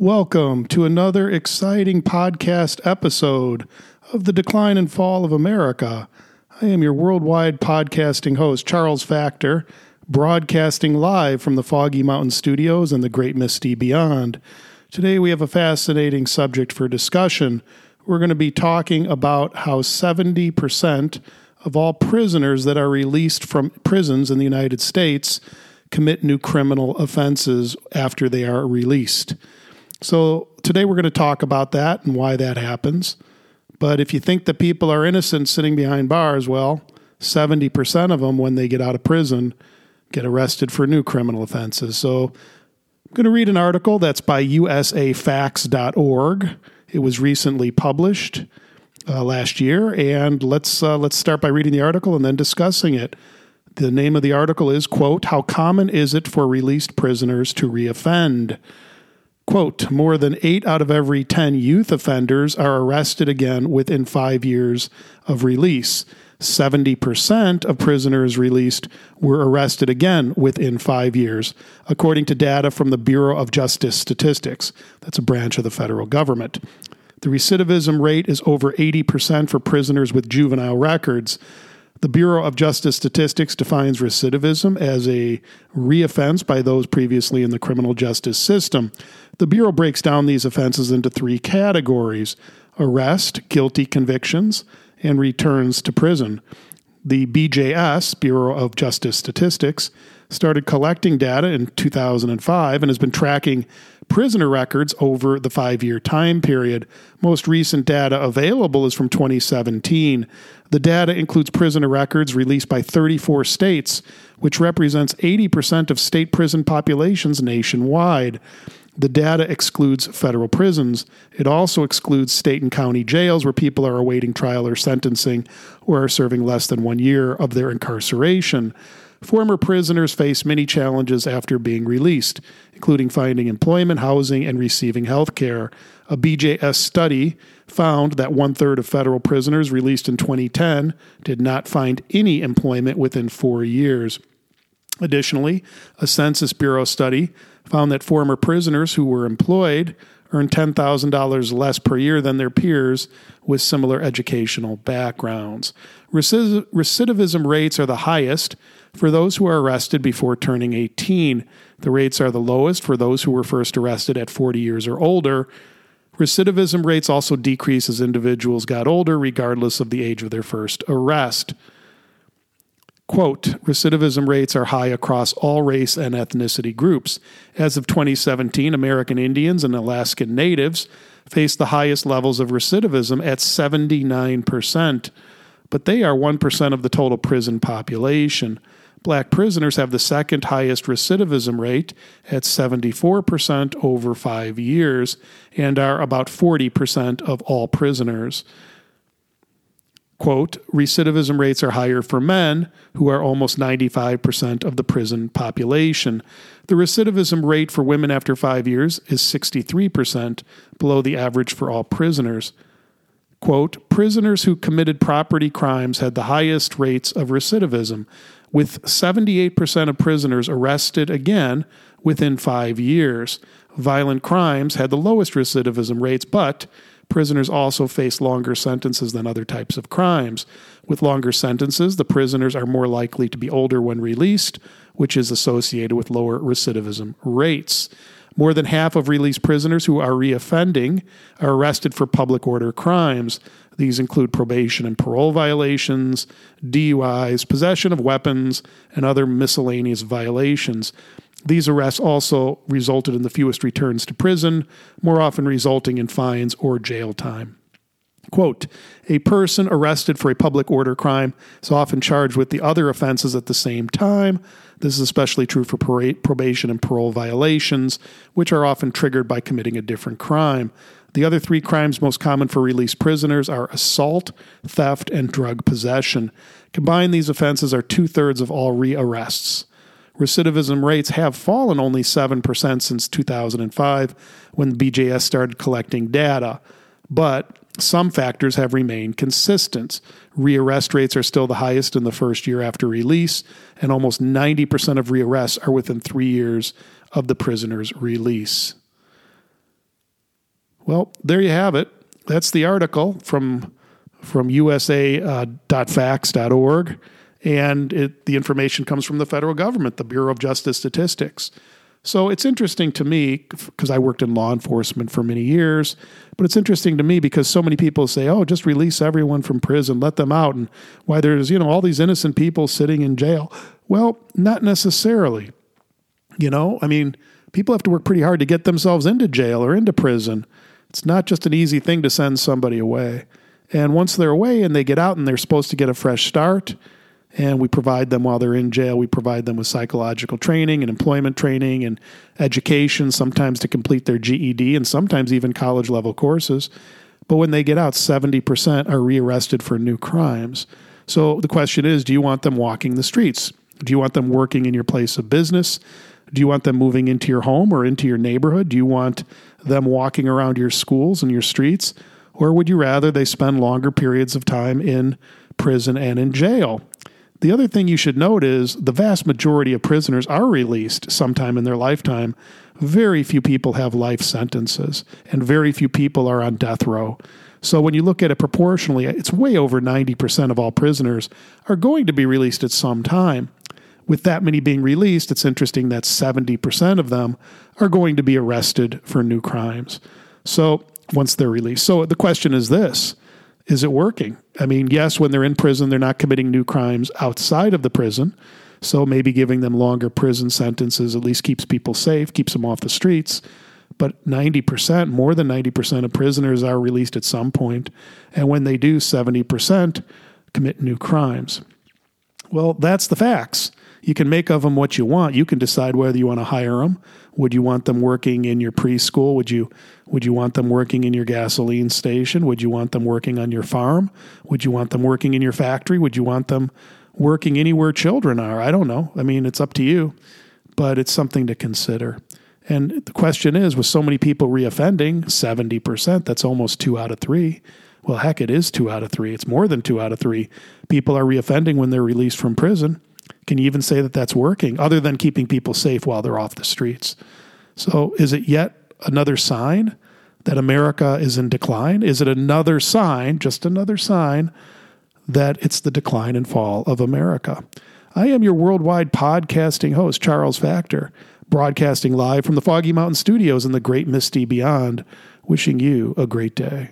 Welcome to another exciting podcast episode of The Decline and Fall of America. I am your worldwide podcasting host, Charles Factor, broadcasting live from the Foggy Mountain Studios and the Great Misty Beyond. Today we have a fascinating subject for discussion. We're going to be talking about how 70% of all prisoners that are released from prisons in the United States commit new criminal offenses after they are released. So, today we're going to talk about that and why that happens. But if you think that people are innocent sitting behind bars, well, 70% of them, when they get out of prison, get arrested for new criminal offenses. So, I'm going to read an article that's by usafacts.org. It was recently published uh, last year, and let's uh, let's start by reading the article and then discussing it. The name of the article is quote How common is it for released prisoners to reoffend? Quote, more than eight out of every 10 youth offenders are arrested again within five years of release. 70% of prisoners released were arrested again within five years, according to data from the Bureau of Justice Statistics. That's a branch of the federal government. The recidivism rate is over 80% for prisoners with juvenile records. The Bureau of Justice Statistics defines recidivism as a reoffense by those previously in the criminal justice system. The Bureau breaks down these offenses into three categories arrest, guilty convictions, and returns to prison. The BJS, Bureau of Justice Statistics, started collecting data in 2005 and has been tracking prisoner records over the five year time period. Most recent data available is from 2017. The data includes prisoner records released by 34 states, which represents 80% of state prison populations nationwide. The data excludes federal prisons. It also excludes state and county jails where people are awaiting trial or sentencing or are serving less than one year of their incarceration. Former prisoners face many challenges after being released, including finding employment, housing, and receiving health care. A BJS study found that one third of federal prisoners released in 2010 did not find any employment within four years. Additionally, a Census Bureau study found that former prisoners who were employed earned $10,000 less per year than their peers with similar educational backgrounds. Recidivism rates are the highest for those who are arrested before turning 18. The rates are the lowest for those who were first arrested at 40 years or older. Recidivism rates also decrease as individuals got older, regardless of the age of their first arrest. Quote, recidivism rates are high across all race and ethnicity groups. As of 2017, American Indians and Alaskan Natives face the highest levels of recidivism at 79%, but they are 1% of the total prison population. Black prisoners have the second highest recidivism rate at 74% over five years and are about 40% of all prisoners. Quote, recidivism rates are higher for men, who are almost 95% of the prison population. The recidivism rate for women after five years is 63%, below the average for all prisoners. Quote, prisoners who committed property crimes had the highest rates of recidivism, with 78% of prisoners arrested again within five years. Violent crimes had the lowest recidivism rates, but prisoners also face longer sentences than other types of crimes. With longer sentences, the prisoners are more likely to be older when released, which is associated with lower recidivism rates. More than half of released prisoners who are reoffending are arrested for public order crimes. These include probation and parole violations, DUIs, possession of weapons, and other miscellaneous violations. These arrests also resulted in the fewest returns to prison, more often resulting in fines or jail time. Quote, a person arrested for a public order crime is often charged with the other offenses at the same time. This is especially true for probation and parole violations, which are often triggered by committing a different crime. The other three crimes most common for released prisoners are assault, theft, and drug possession. Combined, these offenses are two thirds of all rearrests. Recidivism rates have fallen only 7% since 2005 when BJS started collecting data, but some factors have remained consistent. Rearrest rates are still the highest in the first year after release, and almost 90% of rearrests are within three years of the prisoner's release. Well, there you have it. That's the article from from USA.facts.org, uh, and it, the information comes from the federal government, the Bureau of Justice Statistics. So it's interesting to me because I worked in law enforcement for many years, but it's interesting to me because so many people say, "Oh, just release everyone from prison, let them out," and why there's you know all these innocent people sitting in jail. Well, not necessarily. You know, I mean, people have to work pretty hard to get themselves into jail or into prison. It's not just an easy thing to send somebody away. And once they're away and they get out and they're supposed to get a fresh start, and we provide them while they're in jail. We provide them with psychological training and employment training and education, sometimes to complete their GED and sometimes even college level courses. But when they get out, 70% are rearrested for new crimes. So the question is do you want them walking the streets? Do you want them working in your place of business? Do you want them moving into your home or into your neighborhood? Do you want them walking around your schools and your streets? Or would you rather they spend longer periods of time in prison and in jail? The other thing you should note is the vast majority of prisoners are released sometime in their lifetime. Very few people have life sentences, and very few people are on death row. So when you look at it proportionally, it's way over 90% of all prisoners are going to be released at some time. With that many being released, it's interesting that 70% of them are going to be arrested for new crimes. So once they're released. So the question is this is it working? I mean, yes, when they're in prison, they're not committing new crimes outside of the prison. So maybe giving them longer prison sentences at least keeps people safe, keeps them off the streets. But 90%, more than 90% of prisoners are released at some point, And when they do, 70% commit new crimes. Well, that's the facts. You can make of them what you want. You can decide whether you want to hire them. Would you want them working in your preschool? Would you would you want them working in your gasoline station? Would you want them working on your farm? Would you want them working in your factory? Would you want them working anywhere children are? I don't know. I mean, it's up to you, but it's something to consider. And the question is with so many people reoffending, 70%, that's almost two out of three. Well, heck, it is two out of three. It's more than two out of three. People are reoffending when they're released from prison. Can you even say that that's working other than keeping people safe while they're off the streets? So, is it yet another sign that America is in decline? Is it another sign, just another sign, that it's the decline and fall of America? I am your worldwide podcasting host, Charles Factor, broadcasting live from the Foggy Mountain Studios in the great misty beyond, wishing you a great day.